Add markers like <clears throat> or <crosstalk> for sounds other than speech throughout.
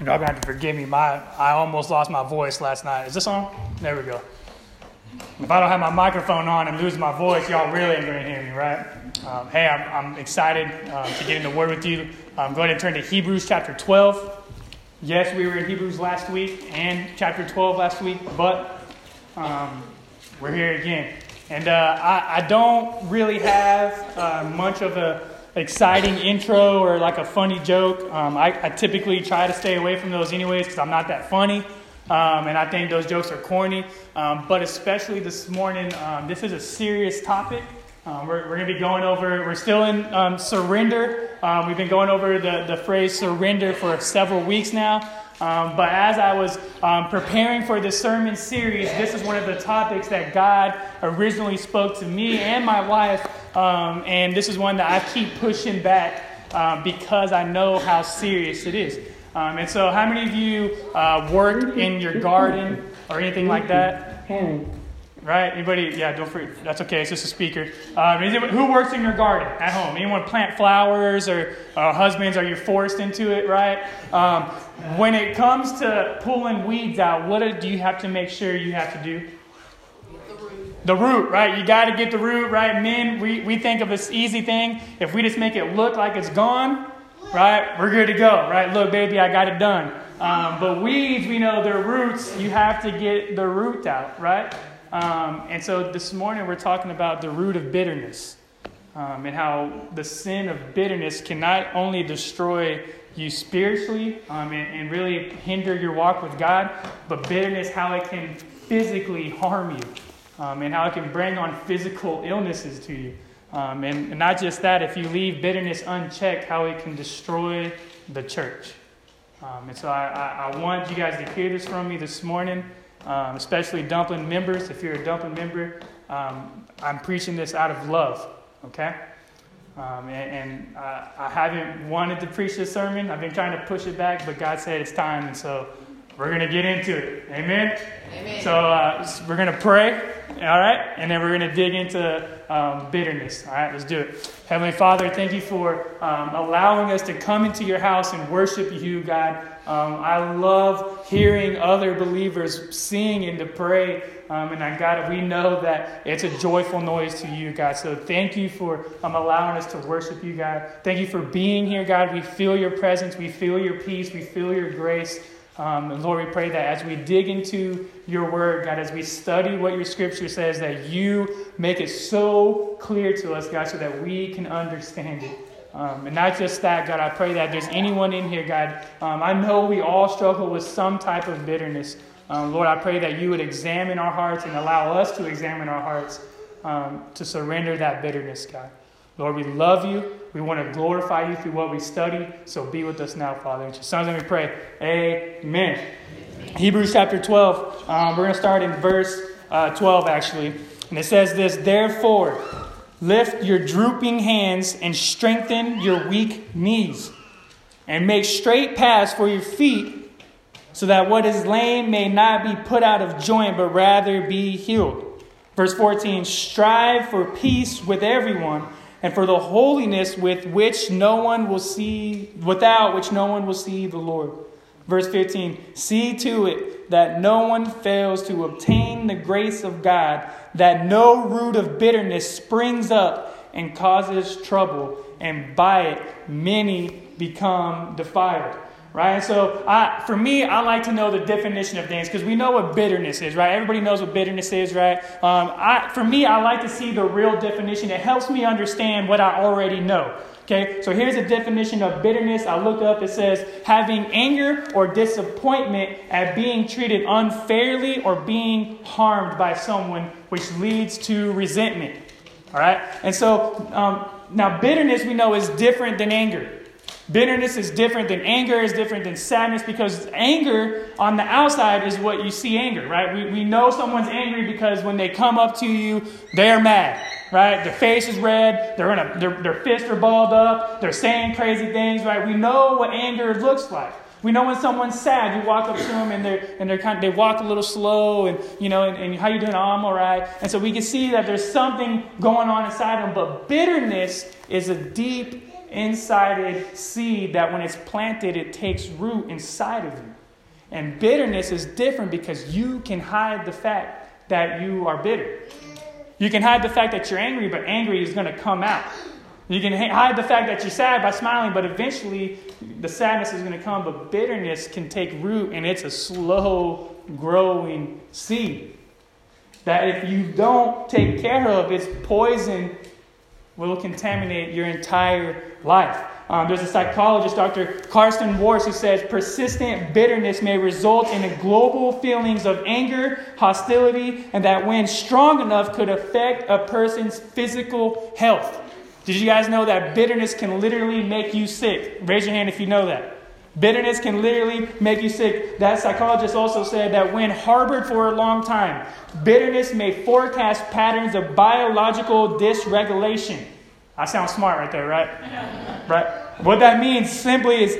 You're gonna have to forgive me. My I almost lost my voice last night. Is this on? There we go. If I don't have my microphone on and lose my voice, y'all really ain't gonna hear me, right? Um, hey, I'm, I'm excited um, to get in the Word with you. I'm going to turn to Hebrews chapter 12. Yes, we were in Hebrews last week and chapter 12 last week, but um, we're here again. And uh, I, I, don't really have uh, much of a exciting intro or like a funny joke. Um, I, I, typically try to stay away from those anyways because I'm not that funny. Um, and I think those jokes are corny. Um, but especially this morning, um, this is a serious topic. Um, we're, we're going to be going over, we're still in um, surrender. we've been going over the, the phrase surrender for several weeks now. Um, but as I was um, preparing for this sermon series, this is one of the topics that God originally spoke to me and my wife. Um, and this is one that I keep pushing back um, because I know how serious it is. Um, and so, how many of you uh, work in your garden or anything like that? Right? Anybody? Yeah, don't forget. That's okay. It's just a speaker. Um, who works in your garden at home? Anyone plant flowers or uh, husbands? Are you forced into it? Right? Um, when it comes to pulling weeds out, what do you have to make sure you have to do? The root. right? You got to get the root, right? Men, we, we think of this easy thing. If we just make it look like it's gone, right, we're good to go, right? Look, baby, I got it done. Um, but weeds, we know their roots, you have to get the root out, right? Um, and so this morning we're talking about the root of bitterness um, and how the sin of bitterness can not only destroy you spiritually um, and, and, really hinder your walk with God, but bitterness, how it can physically harm you um, and how it can bring on physical illnesses to you. Um, and, and not just that, if you leave bitterness unchecked, how it can destroy the church. Um, and so I, I, I want you guys to hear this from me this morning um, especially Dumplin members. If you're a Dumplin member, um, I'm preaching this out of love, okay? Um, and, and uh, I haven't wanted to preach this sermon. I've been trying to push it back, but God said it's time, and so we're going to get into it. Amen? Amen. So uh, we're going to pray, all right? And then we're going to dig into um, bitterness. All right, let's do it. Heavenly Father, thank you for um, allowing us to come into your house and worship you, God. Um, I love hearing other believers sing and to pray. Um, and God, we know that it's a joyful noise to you, God. So thank you for um, allowing us to worship you, God. Thank you for being here, God. We feel your presence, we feel your peace, we feel your grace. Um, and Lord, we pray that as we dig into your word, God, as we study what your scripture says, that you make it so clear to us, God, so that we can understand it. Um, and not just that, God, I pray that there's anyone in here, God, um, I know we all struggle with some type of bitterness. Um, Lord, I pray that you would examine our hearts and allow us to examine our hearts um, to surrender that bitterness, God. Lord, we love you. We want to glorify you through what we study. So be with us now, Father. In your son's name we pray. Amen. Hebrews chapter 12. Um, we're going to start in verse uh, 12, actually. And it says this Therefore, lift your drooping hands and strengthen your weak knees, and make straight paths for your feet, so that what is lame may not be put out of joint, but rather be healed. Verse 14 Strive for peace with everyone and for the holiness with which no one will see, without which no one will see the Lord. Verse 15 See to it that no one fails to obtain the grace of God, that no root of bitterness springs up and causes trouble, and by it many become defiled right? So, I, for me, I like to know the definition of things because we know what bitterness is, right? Everybody knows what bitterness is, right? Um, I, for me, I like to see the real definition. It helps me understand what I already know. Okay, so here's a definition of bitterness. I looked up, it says having anger or disappointment at being treated unfairly or being harmed by someone, which leads to resentment. All right, and so um, now bitterness we know is different than anger. Bitterness is different than anger, is different than sadness because anger on the outside is what you see anger, right? We, we know someone's angry because when they come up to you, they're mad, right? Their face is red, they're in a, their, their fists are balled up, they're saying crazy things, right? We know what anger looks like. We know when someone's sad, you walk up to them and they're, and they're kind of, they walk a little slow and, you know, and, and how you doing? Oh, I'm all right. And so we can see that there's something going on inside them. But bitterness is a deep insided seed that when it's planted, it takes root inside of you. And bitterness is different because you can hide the fact that you are bitter. You can hide the fact that you're angry, but angry is going to come out. You can hide the fact that you're sad by smiling, but eventually the sadness is going to come. But bitterness can take root, and it's a slow growing seed that if you don't take care of, its poison will contaminate your entire life. Um, there's a psychologist, Dr. Carsten Wrosch, who says persistent bitterness may result in a global feelings of anger, hostility, and that when strong enough could affect a person's physical health. Did you guys know that bitterness can literally make you sick? Raise your hand if you know that. Bitterness can literally make you sick. That psychologist also said that when harbored for a long time, bitterness may forecast patterns of biological dysregulation. I sound smart right there, right? <laughs> right? What that means simply is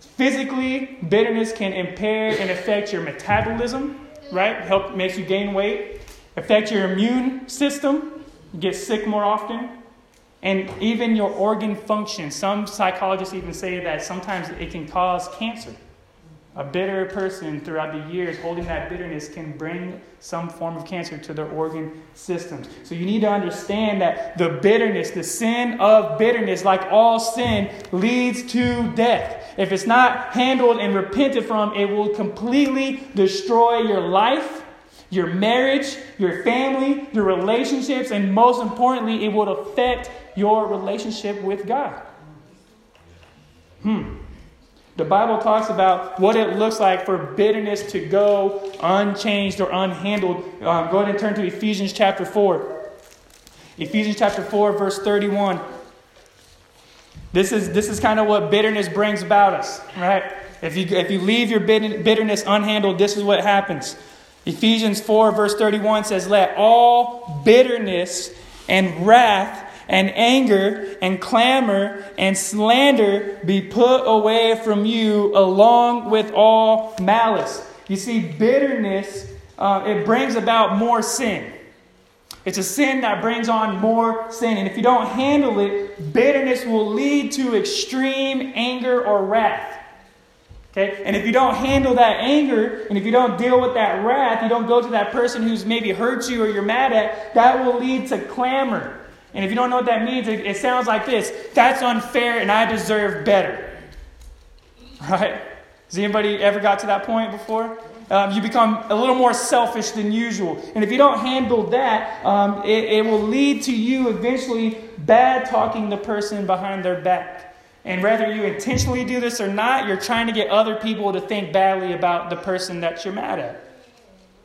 physically, bitterness can impair and affect your metabolism, right? Help makes you gain weight, affect your immune system, you get sick more often, and even your organ function. Some psychologists even say that sometimes it can cause cancer. A bitter person throughout the years holding that bitterness can bring some form of cancer to their organ systems. So you need to understand that the bitterness, the sin of bitterness, like all sin, leads to death. If it's not handled and repented from, it will completely destroy your life, your marriage, your family, your relationships, and most importantly, it will affect your relationship with God. Hmm. The Bible talks about what it looks like for bitterness to go unchanged or unhandled. Um, go ahead and turn to Ephesians chapter 4. Ephesians chapter 4, verse 31. This is, this is kind of what bitterness brings about us, right? If you, if you leave your bitterness unhandled, this is what happens. Ephesians 4, verse 31 says, Let all bitterness and wrath and anger and clamor and slander be put away from you along with all malice. You see, bitterness, uh, it brings about more sin. It's a sin that brings on more sin. And if you don't handle it, bitterness will lead to extreme anger or wrath. Okay? And if you don't handle that anger, and if you don't deal with that wrath, you don't go to that person who's maybe hurt you or you're mad at, that will lead to clamor. And if you don't know what that means, it, it sounds like this That's unfair and I deserve better. <laughs> Right? Has anybody ever got to that point before? Um, you become a little more selfish than usual. And if you don't handle that, um, it, it will lead to you eventually bad talking the person behind their back. And whether you intentionally do this or not, you're trying to get other people to think badly about the person that you're mad at.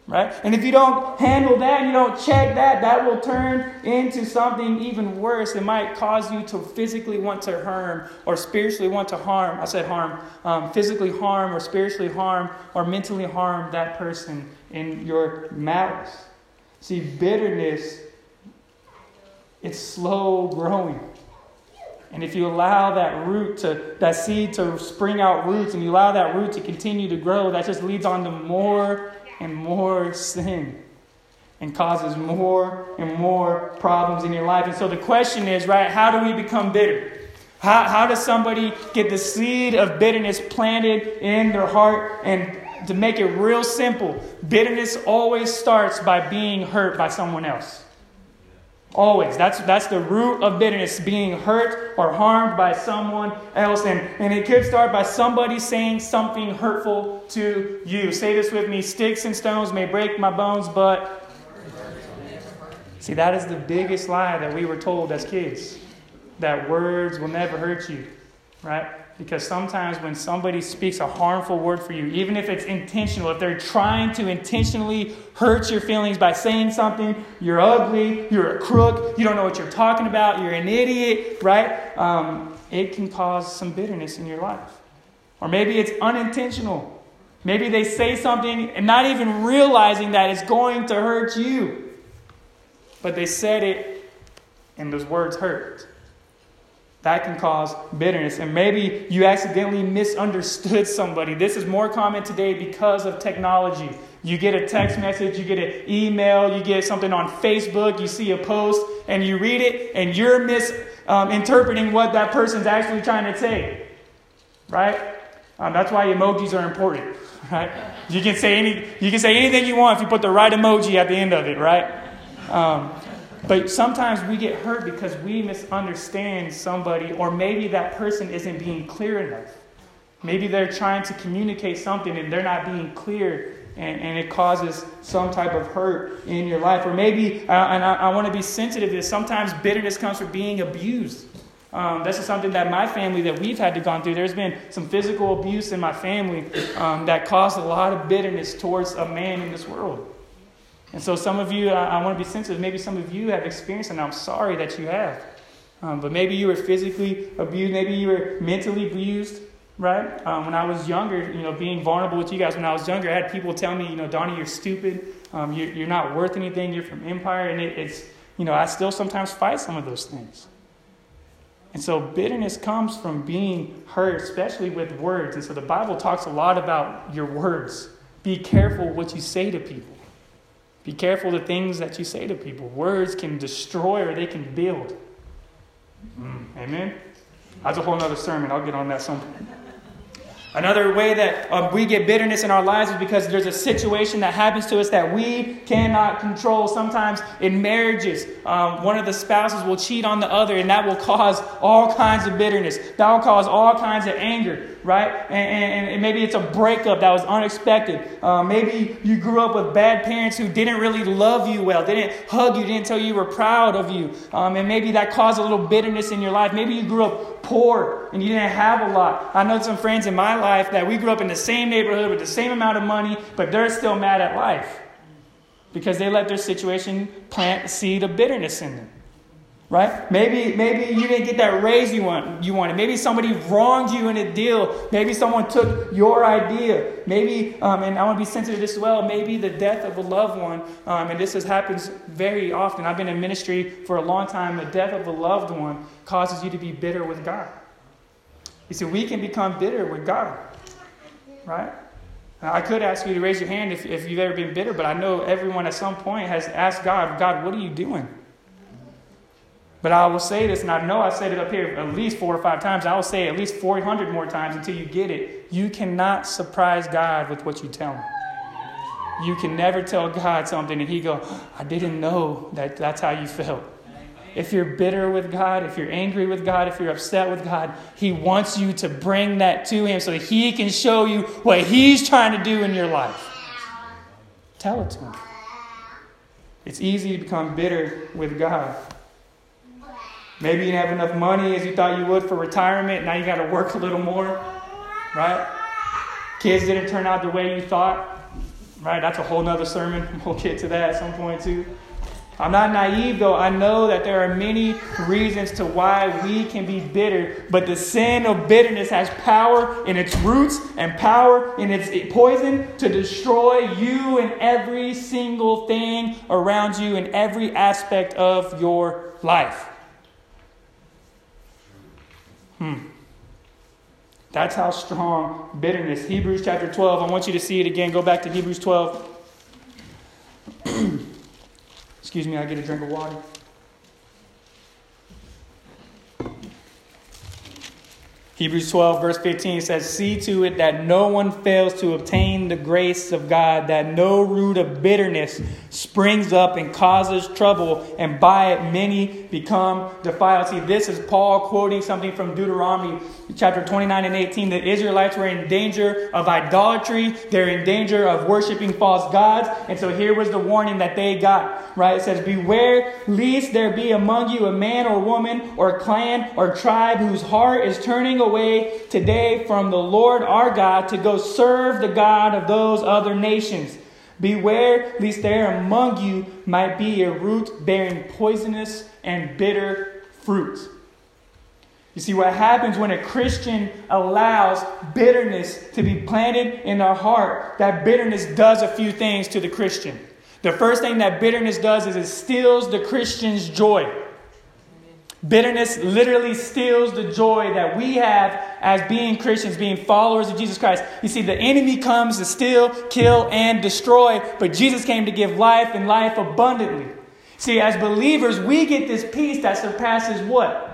Right? And if you don't handle that, you don't check that, that will turn into something even worse. It might cause you to physically want to harm or spiritually want to harm. I said harm, um, physically harm or spiritually harm or mentally harm that person in your malice. See, bitterness, it's slow growing. And if you allow that root to, that seed to spring out roots and you allow that root to continue to grow, that just leads on to more and more sin and causes more and more problems in your life. And so the question is, right, how do we become bitter? How, how does somebody get the seed of bitterness planted in their heart? And to make it real simple, bitterness always starts by being hurt by someone else. Always. That's, that's the root of bitterness, being hurt or harmed by someone else. And, and it could start by somebody saying something hurtful to you. Say this with me Sticks and stones may break my bones, but. See, that is the biggest lie that we were told as kids that words will never hurt you, right? Because sometimes when somebody speaks a harmful word for you, even if it's intentional, if they're trying to intentionally hurt your feelings by saying something, you're ugly, you're a crook, you don't know what you're talking about, you're an idiot, right? Um, it can cause some bitterness in your life. Or maybe it's unintentional. Maybe they say something and not even realizing that it's going to hurt you. But they said it and those words hurt. That can cause bitterness. And maybe you accidentally misunderstood <laughs> somebody. This is more common today because of technology. You get a text message, you get an email, you get something on Facebook, you see a post, and you read it, and you're misinterpreting um, what that person's actually trying to say, right? Um, that's why emojis are important, <laughs> right? You can say any, you can say anything you want if you put the right emoji at the end of it, right? Um, but sometimes we get hurt because we misunderstand somebody, or maybe that person isn't being clear enough. Maybe they're trying to communicate something and they're not being clear, and, and it causes some type of hurt in your life. Or maybe, uh, and I, I want to be sensitive to this, sometimes bitterness comes from being abused. Um, this is something that my family that we've had to go through. There's been some physical abuse in my family um, that caused a lot of bitterness towards a man in this world. And so, some of you, I, I want to be sensitive. Maybe some of you have experienced, and I'm sorry that you have. Um, but maybe you were physically abused. Maybe you were mentally abused, right? Um, when I was younger, you know, being vulnerable with you guys, when I was younger, I had people tell me, you know, Donnie, you're stupid. Um, you're, you're, not worth anything. You're from Empire. And it, it's, you know, I still sometimes fight some of those things. And so bitterness comes from being hurt, especially with words. And so the Bible talks a lot about your words. Be careful what you say to people. Be careful the things that you say to people. Words can destroy or they can build. Mm, amen? That's a whole other sermon. I'll get on that sometime. Another way that uh, we get bitterness in our lives is because there's a situation that happens to us that we cannot control. Sometimes in marriages, um, one of the spouses will cheat on the other, and that will cause all kinds of bitterness. That will cause all kinds of anger right? And, and, and, maybe it's a breakup that was unexpected. Uh, maybe you grew up with bad parents who didn't really love you well, didn't hug you, didn't tell you you were proud of you. Um, and maybe that caused a little bitterness in your life. Maybe you grew up poor and you didn't have a lot. I know some friends in my life that we grew up in the same neighborhood with the same amount of money, but they're still mad at life because they let their situation plant a seed of bitterness in them right? Maybe, maybe you didn't get that raise you want you wanted. Maybe somebody wronged you in a deal. Maybe someone took your idea. Maybe, um, and I want to be sensitive to this as well. Maybe the death of a loved one, um, and this has happens very often. I've been in ministry for a long time. The death of a loved one causes you to be bitter with God. You see, we can become bitter with God, right? I could ask you to raise your hand if, if you've ever been bitter, but I know everyone at some point has asked God, God, what are you doing? But I will say this, and I know I've said it up here at least four or five times. I will say at least 400 more times until you get it. You cannot surprise God with what you tell him. You can never tell God something and he go, I didn't know that that's how you felt. If you're bitter with God, if you're angry with God, if you're upset with God, He wants you to bring that to Him so that He can show you what He's trying to do in your life. Tell it to Him. It's easy to become bitter with God. Maybe you didn't have enough money as you thought you would for retirement. Now you got to work a little more, right? Kids didn't turn out the way you thought, right? That's a whole nother sermon. <laughs> We'll get to that at some point too. I'm not naive though. I know that there are many reasons to why we can be bitter, but the sin of bitterness has power in its roots and power in its poison to destroy you and every single thing around you in every aspect of your life. Hmm. That's how strong bitterness. Hebrews chapter 12. I want you to see it again. Go back to Hebrews 12. <clears throat> Excuse me, I get a drink of water. Hebrews 12, verse 15 says, See to it that no one fails to obtain the grace of God, that no root of bitterness springs up and causes trouble, and by it many become defiled. See, this is Paul quoting something from Deuteronomy chapter 29 and 18. The Israelites were in danger of idolatry, they're in danger of worshiping false gods. And so here was the warning that they got, right? It says, Beware lest there be among you a man or woman or clan or tribe whose heart is turning away today from the Lord our God to go serve the God of those other nations. Beware lest there among you might be a root bearing poisonous and bitter fruit. You see, what happens when a Christian allows bitterness to be planted in their heart, that bitterness does a few things to the Christian. The first thing that bitterness does is it steals the Christian's joy. Bitterness literally steals the joy that we have as being Christians, being followers of Jesus Christ. You see, the enemy comes to steal, kill, and destroy, but Jesus came to give life and life abundantly. See, as believers, we get this peace that surpasses what?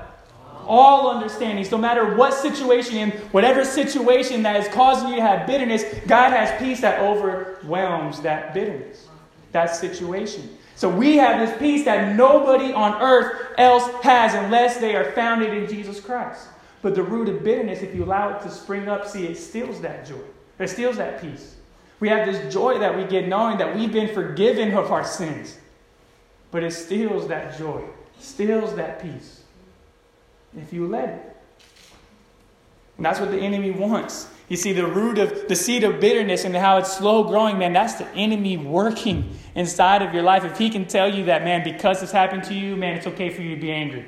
all understandings. No matter what situation, in whatever situation that is causing you to have bitterness, God has peace that overwhelms that bitterness, that situation. So we have this peace that nobody on earth else has unless they are founded in Jesus Christ. But the root of bitterness, if you allow it to spring up, see, it steals that joy. It steals that peace. We have this joy that we get knowing that we've been forgiven of our sins. But it steals that joy, steals that peace if you let it. And that's what the enemy wants. You see, the root of the seed of bitterness and how it's slow growing, man, that's the enemy working inside of your life. If he can tell you that, man, because this happened to you, man, it's okay for you to be angry.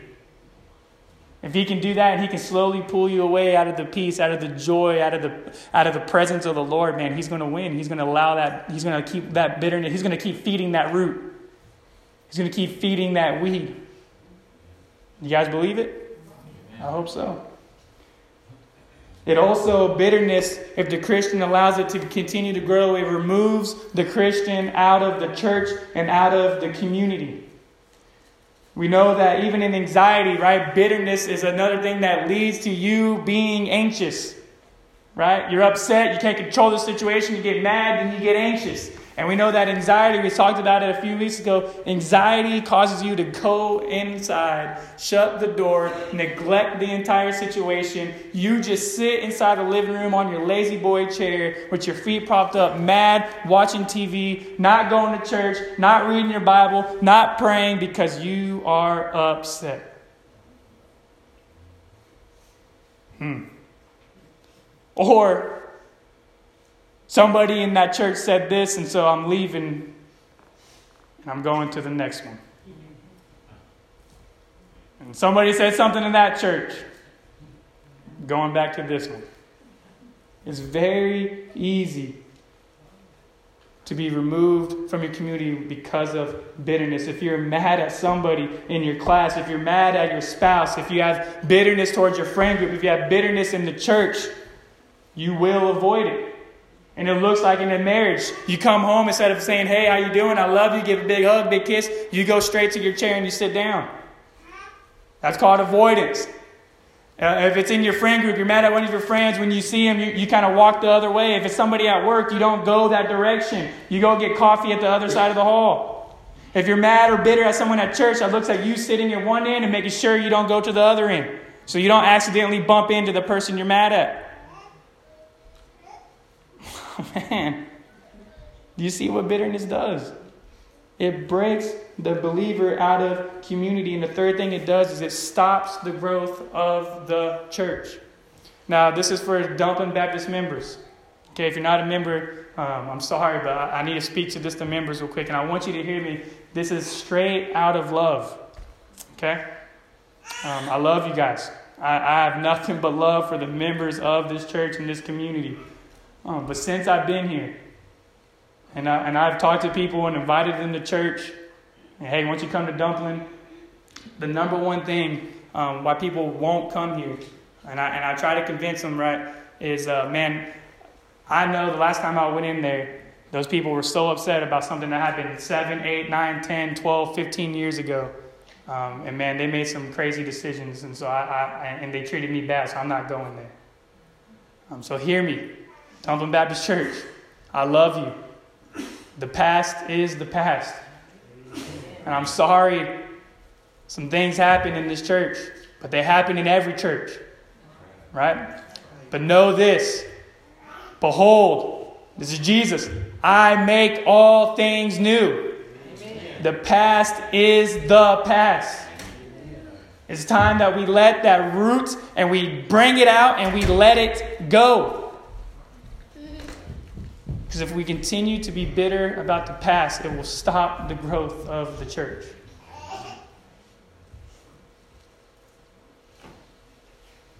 If he can do that and he can slowly pull you away out of the peace, out of the joy, out of the, out of the presence of the Lord, man, he's going to win. He's going to allow that, he's going to keep that bitterness, he's going to keep feeding that root. He's going to keep feeding that weed. You guys believe it? I hope so. It also, bitterness, if the Christian allows it to continue to grow, it removes the Christian out of the church and out of the community. We know that even in anxiety, right, bitterness is another thing that leads to you being anxious, right? You're upset, you can't control the situation, you get mad, and you get anxious. And we know that anxiety, we talked about it a few weeks ago, anxiety causes you to go inside, shut the door, neglect the entire situation. You just sit inside the living room on your lazy boy chair with your feet propped up, mad, watching TV, not going to church, not reading your Bible, not praying because you are upset. Hmm. Or Somebody in that church said this, and so I'm leaving and I'm going to the next one. And somebody said something in that church, going back to this one. It's very easy to be removed from your community because of bitterness. If you're mad at somebody in your class, if you're mad at your spouse, if you have bitterness towards your friend group, if you have bitterness in the church, you will avoid it. And it looks like in a marriage, you come home instead of saying, "Hey, how you doing? I love you." Give a big hug, big kiss. You go straight to your chair and you sit down. That's called avoidance. Uh, if it's in your friend group, you're mad at one of your friends. When you see him, you, you kind of walk the other way. If it's somebody at work, you don't go that direction. You go get coffee at the other side of the hall. If you're mad or bitter at someone at church, that looks like you sitting at one end and making sure you don't go to the other end. So you don't accidentally bump into the person you're mad at. <laughs> man, do you see what bitterness does? It breaks the believer out of community. And the third thing it does is it stops the growth of the church. Now, this is for Dumplin Baptist members. Okay, if you're not a member, um, I'm sorry, but I, I need to speak to just the members real quick. And I want you to hear me. This is straight out of love. Okay? Um, I love you guys. I, I have nothing but love for the members of this church and this community. Um, but since I've been here, and, I, and I've talked to people and invited them to church, and hey, once you come to Dumplin, the number one thing um, why people won't come here, and I, and I try to convince them, right, is uh, man, I know the last time I went in there, those people were so upset about something that happened 7, 8, 9, 10, 12, 15 years ago. Um, and man, they made some crazy decisions, and so I, I, and they treated me bad, so I'm not going there. Um, so hear me. Dumplin Baptist Church, I love you. The past is the past. And I'm sorry some things happen in this church, but they happen in every church. Right? But know this Behold, this is Jesus. I make all things new. The past is the past. It's time that we let that root and we bring it out and we let it go. Because if we continue to be bitter about the past, it will stop the growth of the church.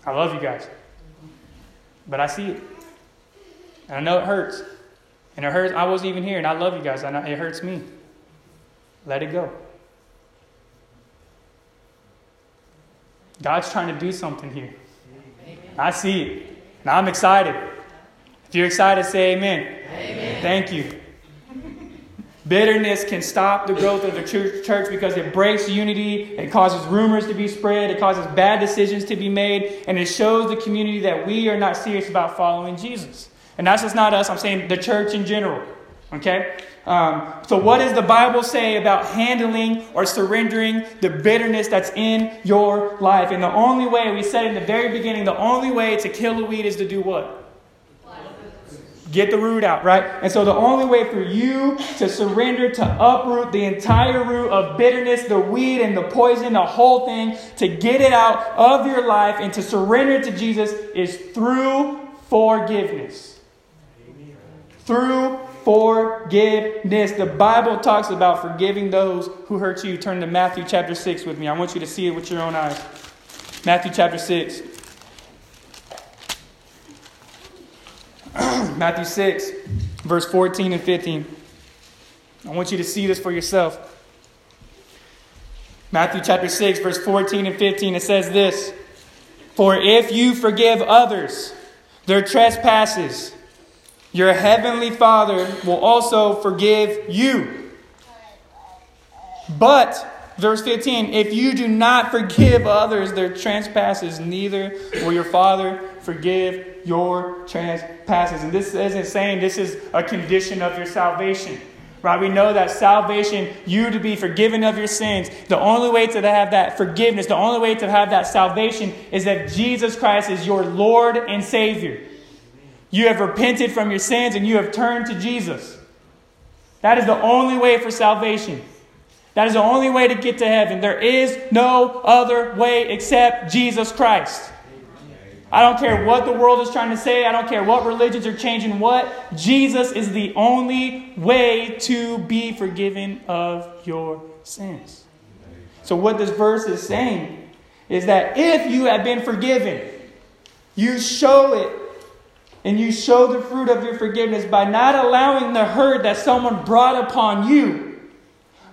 I love you guys. But I see it. And I know it hurts. And it hurts. I wasn't even here, and I love you guys. I know it hurts me. Let it go. God's trying to do something here. I see it. And I'm excited. If you're excited, say amen. amen. Thank you. Bitterness can stop the growth of the church because it breaks unity, it causes rumors to be spread, it causes bad decisions to be made, and it shows the community that we are not serious about following Jesus. And that's just not us, I'm saying the church in general. Okay? Um, so, what does the Bible say about handling or surrendering the bitterness that's in your life? And the only way, we said in the very beginning, the only way to kill a weed is to do what? Get the root out, right? And so the only way for you to surrender to uproot the entire root of bitterness, the weed and the poison, the whole thing, to get it out of your life and to surrender to Jesus is through forgiveness. Through forgiveness. The Bible talks about forgiving those who hurt you. Turn to Matthew chapter 6 with me. I want you to see it with your own eyes. Matthew chapter 6. <clears throat> Matthew 6, verse 14 and 15. I want you to see this for yourself. Matthew chapter 6, verse 14 and 15, it says this For if you forgive others their trespasses, your heavenly Father will also forgive you. But, verse 15, if you do not forgive others their trespasses, neither will your Father forgive your trespasses. And this isn't saying this is a condition of your salvation. Right? We know that salvation, you to be forgiven of your sins, the only way to have that forgiveness, the only way to have that salvation is that Jesus Christ is your Lord and Savior. You have repented from your sins and you have turned to Jesus. That is the only way for salvation. That is the only way to get to heaven. There is no other way except Jesus Christ. I don't care what the world is trying to say. I don't care what religions are changing what. Jesus is the only way to be forgiven of your sins. So, what this verse is saying is that if you have been forgiven, you show it and you show the fruit of your forgiveness by not allowing the hurt that someone brought upon you.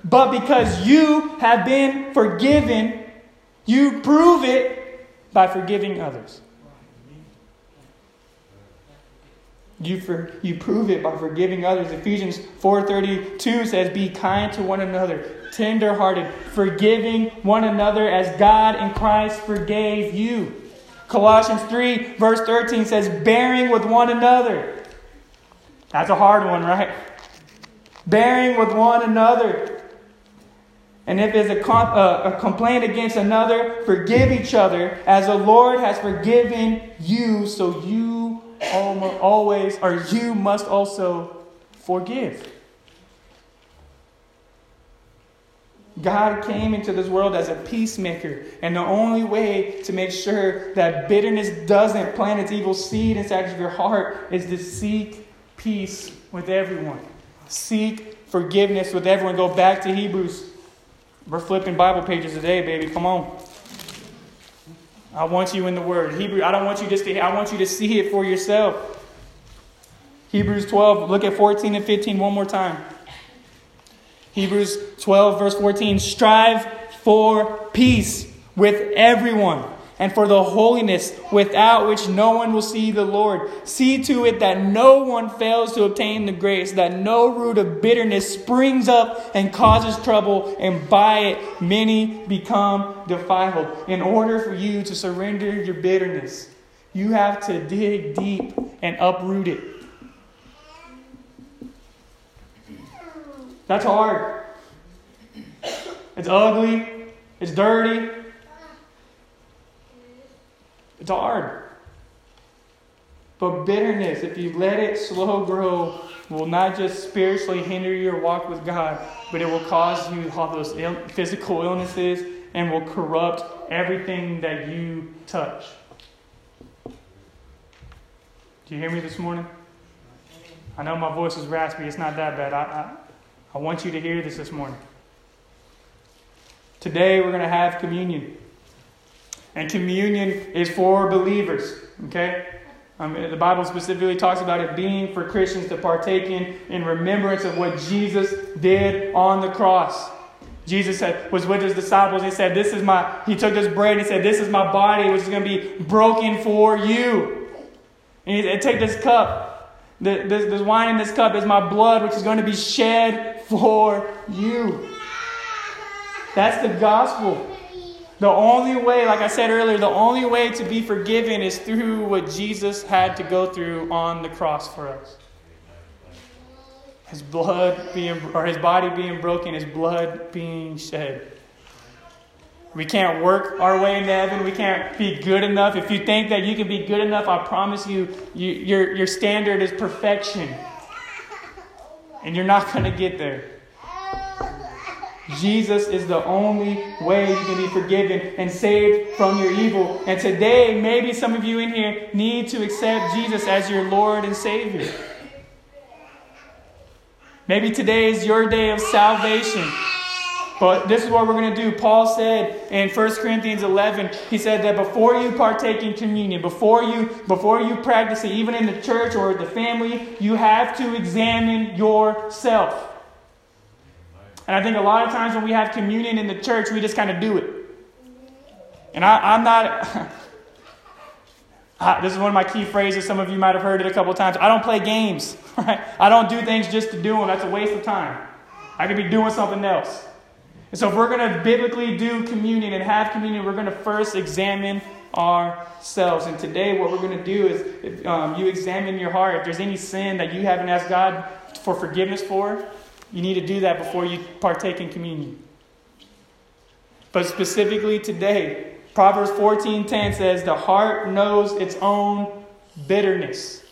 But because you have been forgiven, you prove it by forgiving others. You, for, you prove it by forgiving others. Ephesians 4.32 says, Be kind to one another, tenderhearted, forgiving one another as God in Christ forgave you. Colossians 3, verse 13 says, Bearing with one another. That's a hard one, right? Bearing with one another. And if there's a, com- uh, a complaint against another, forgive each other as the Lord has forgiven you, so you always, or you must also forgive. God came into this world as a peacemaker, and the only way to make sure that bitterness doesn't plant its evil seed inside of your heart is to seek peace with everyone. Seek forgiveness with everyone. Go back to Hebrews. We're flipping Bible pages today, baby. Come on. I want you in the Word. Hebrew, I don't want you just to, I want you to see it for yourself. Hebrews 12, look at 14 and 15 one more time. Hebrews 12, verse 14. Strive for peace with everyone and for the holiness without which no one will see the Lord. See to it that no one fails to obtain the grace, that no root of bitterness springs up and causes trouble, and by it many become defiled. In order for you to surrender your bitterness, you have to dig deep and uproot it. That's hard. It's ugly. It's dirty. It's hard. But bitterness, if you let it slow grow, will not just spiritually hinder your walk with God, but it will cause you all those Ill- physical illnesses and will corrupt everything that you touch. Do you hear me this morning? I know my voice is raspy. It's not that bad. I, I, I want you to hear this this morning. Today, we're going to have communion. And communion is for believers, okay? Um, the Bible specifically talks about it being for Christians to partake in in remembrance of what Jesus did on the cross. Jesus said, was with his disciples. He said, This is my, he took this bread and he said, This is my body, which is going to be broken for you. And he said, Take this cup. This, this wine in this cup is my blood, which is going to be shed for you. That's the gospel. The only way, like I said earlier, the only way to be forgiven is through what Jesus had to go through on the cross for us. His blood being, or his body being broken, his blood being shed. We can't work our way into heaven. We can't be good enough. If you think that you can be good enough, I promise you, you your, your standard is perfection. And you're not going to get there. Jesus is the only way you can be forgiven and saved from your evil. And today, maybe some of you in here need to accept Jesus as your Lord and Savior. Maybe today is your day of salvation. But this is what we're going to do. Paul said in 1 Corinthians 11, he said that before you partake in communion, before you, before you practice it, even in the church or the family, you have to examine yourself. And I think a lot of times when we have communion in the church, we just kind of do it. And I, am not. <laughs> this is one of my key phrases. Some of you might have heard it a couple times. I don't play games. <laughs> Right? I don't do things just to do them. That's a waste of time. I could be doing something else. And so, if we're going to biblically do communion and have communion, we're going to first examine ourselves. And today, what we're going to do is if, um, you examine your heart. If there's any sin that you haven't asked God for forgiveness for, you need to do that before you partake in communion. But specifically today, Proverbs 14:10 says, "The heart knows its own bitterness."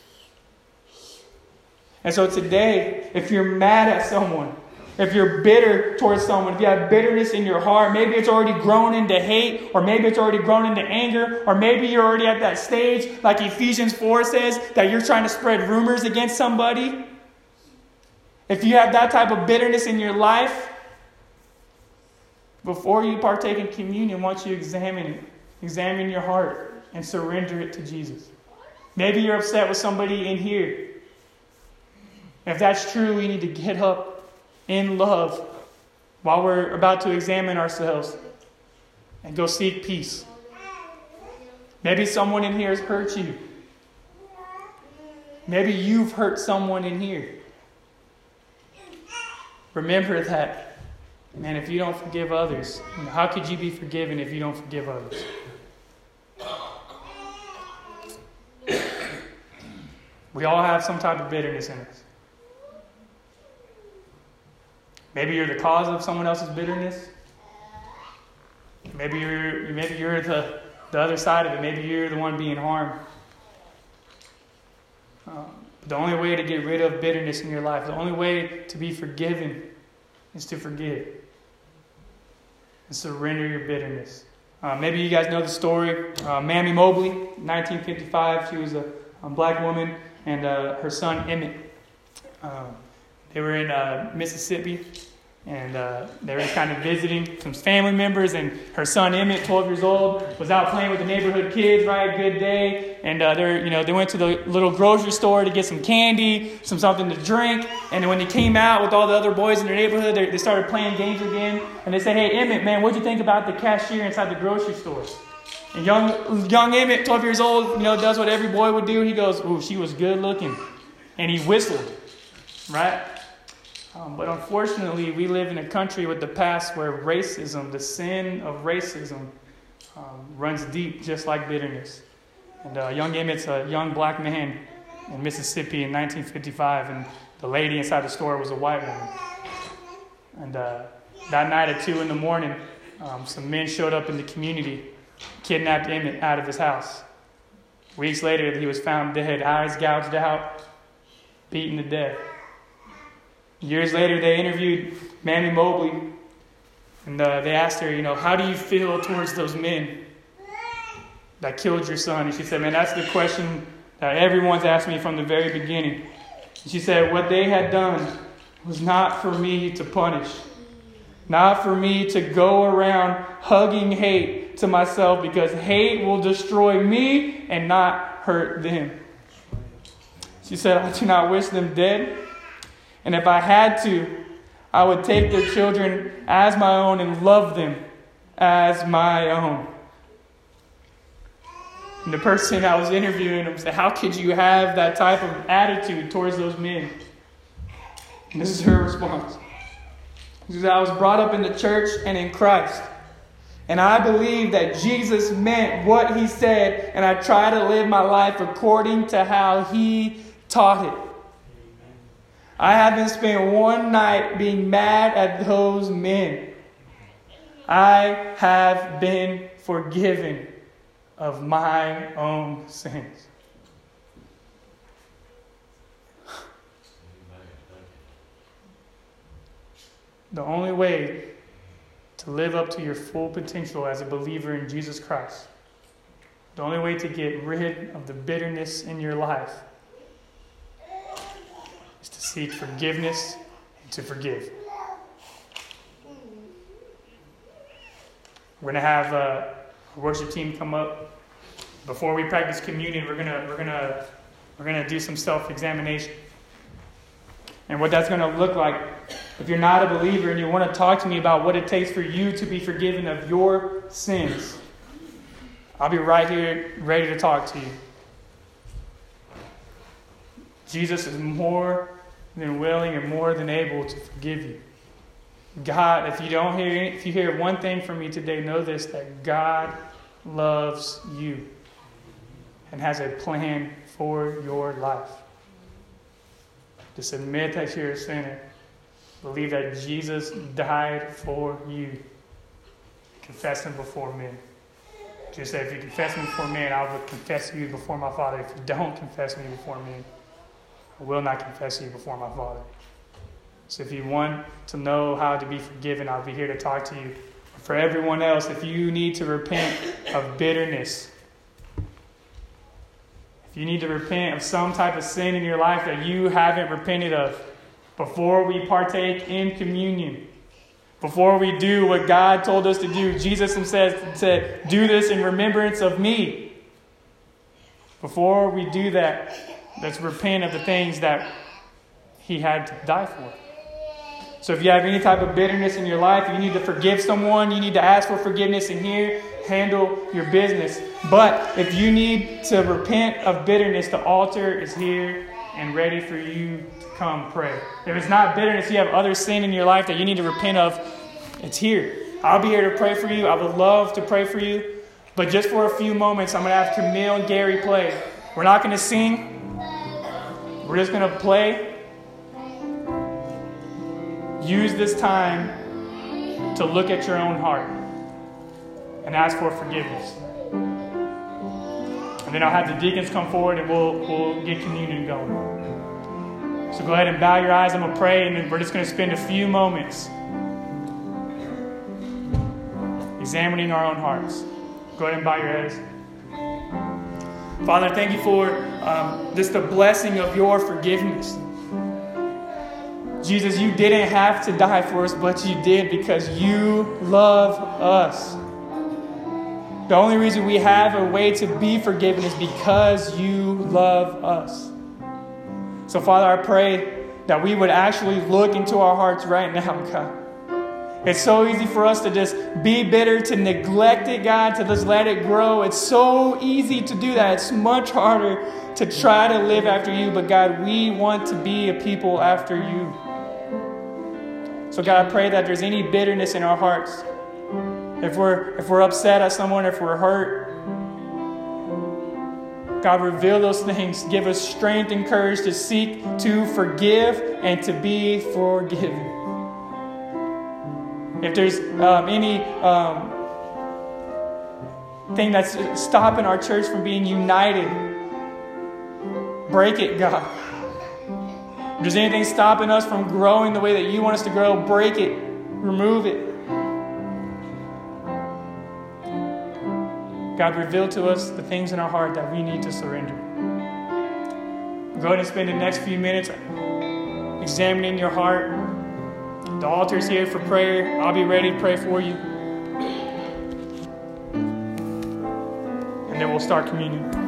And so today, if you're mad at someone, if you're bitter towards someone, if you have bitterness in your heart, maybe it's already grown into hate, or maybe it's already grown into anger, or maybe you're already at that stage, like Ephesians 4 says, that you're trying to spread rumors against somebody. If you have that type of bitterness in your life, before you partake in communion, once you examine it, examine your heart and surrender it to Jesus. Maybe you're upset with somebody in here. If that's true, we need to get up in love while we're about to examine ourselves and go seek peace. Maybe someone in here has hurt you. Maybe you've hurt someone in here. Remember that. Man, if you don't forgive others, how could you be forgiven if you don't forgive others? We all have some type of bitterness in us. Maybe you're the cause of someone else's bitterness. Maybe you're, maybe you're the, the other side of it. Maybe you're the one being harmed. Um, the only way to get rid of bitterness in your life, the only way to be forgiven is to forgive and surrender your bitterness. Uh, maybe you guys know the story. Uh, Mamie Mobley, 1955, she was a, a black woman, and uh, her son Emmett. Um, they were in uh, Mississippi, and uh, they were kind of visiting some family members. And her son Emmett, 12 years old, was out playing with the neighborhood kids. Right, good day. And uh, they you know, they went to the little grocery store to get some candy, some something to drink. And when they came out with all the other boys in their neighborhood, they, they started playing games again. And they said, "Hey, Emmett, man, what'd you think about the cashier inside the grocery store?" And young, young Emmett, 12 years old, you know, does what every boy would do. He goes, "Ooh, she was good looking," and he whistled, right? Um, but unfortunately, we live in a country with the past where racism, the sin of racism, um, runs deep, just like bitterness. And uh, young Emmett's a young black man in Mississippi in 1955, and the lady inside the store was a white woman. And uh, that night at 2 in the morning, um, some men showed up in the community, kidnapped Emmett out of his house. Weeks later, he was found dead, eyes gouged out, beaten to death. Years later, they interviewed Mamie Mobley, and uh, they asked her, you know, how do you feel towards those men that killed your son? And she said, man, that's the question that everyone's asked me from the very beginning. And she said, what they had done was not for me to punish, not for me to go around hugging hate to myself because hate will destroy me and not hurt them. She said, I do not wish them dead. And if I had to, I would take their children as my own and love them as my own. And the person I was interviewing him said, How could you have that type of attitude towards those men? And this is her response. She I was brought up in the church and in Christ. And I believe that Jesus meant what he said, and I try to live my life according to how he taught it. I haven't spent one night being mad at those men. I have been forgiven of my own sins. The only way to live up to your full potential as a believer in Jesus Christ, the only way to get rid of the bitterness in your life to seek forgiveness and to forgive. We're going to have uh, a worship team come up. Before we practice communion, we're to, we're to, we're to do some self examination. And what that's going to look like, if you're not a believer and you want to talk to me about what it takes for you to be forgiven of your sins, I'll be right here ready to talk to you. Jesus is more than willing and more than able to forgive you. God, if you don't hear if you hear one thing from me today, know this that God loves you and has a plan for your life. Just admit that you're a sinner. Believe that Jesus died for you. Confess him before men. Just say, if you confess me before men, I will confess you before my Father. If you don't confess me before men, will not confess you before my Father. So if you want to know how to be forgiven, I'll be here to talk to you. For everyone else, if you need to repent of bitterness, if you need to repent of some type of sin in your life that you haven't repented of before we partake in communion, before we do what God told us to do, Jesus himself said, Do this in remembrance of me. Before we do that, let's repent of the things that he had to die for. So if you have any type of bitterness in your life, you need to forgive someone, you need to ask for forgiveness and here, handle your business. But if you need to repent of bitterness, the altar is here and ready for you to come pray. If it's not bitterness, you have other sin in your life that you need to repent of, it's here. I'll be here to pray for you. I would love to pray for you. But just for a few moments, I'm going to have Camille and Gary play. We're not going to sing, we're just going to play. Use this time to look at your own heart and ask for forgiveness. And then I'll have the deacons come forward and we'll, we'll get communion going. So go ahead and bow your eyes. I'm going to pray, and then we're just going to spend a few moments examining our own hearts. Go ahead and bow your heads. Father, thank you for um, just the blessing of your forgiveness. Jesus, you didn't have to die for us, but you did because you love us. The only reason we have a way to be forgiven is because you love us. So, Father, I pray that we would actually look into our hearts right now, God. It's so easy for us to just be bitter, to neglect it, God, to just let it grow. It's so easy to do that. It's much harder to try to live after you, but God, we want to be a people after you. So, God, I pray that there's any bitterness in our hearts, if we're, if we're upset at someone, if we're hurt, God, reveal those things. Give us strength and courage to seek to forgive and to be forgiven. If there's um, any um, thing that's stopping our church from being united, break it, God. If there's anything stopping us from growing the way that you want us to grow, break it, remove it. God, reveal to us the things in our heart that we need to surrender. Go ahead and spend the next few minutes examining your heart. The altar is here for prayer. I'll be ready to pray for you. And then we'll start communion.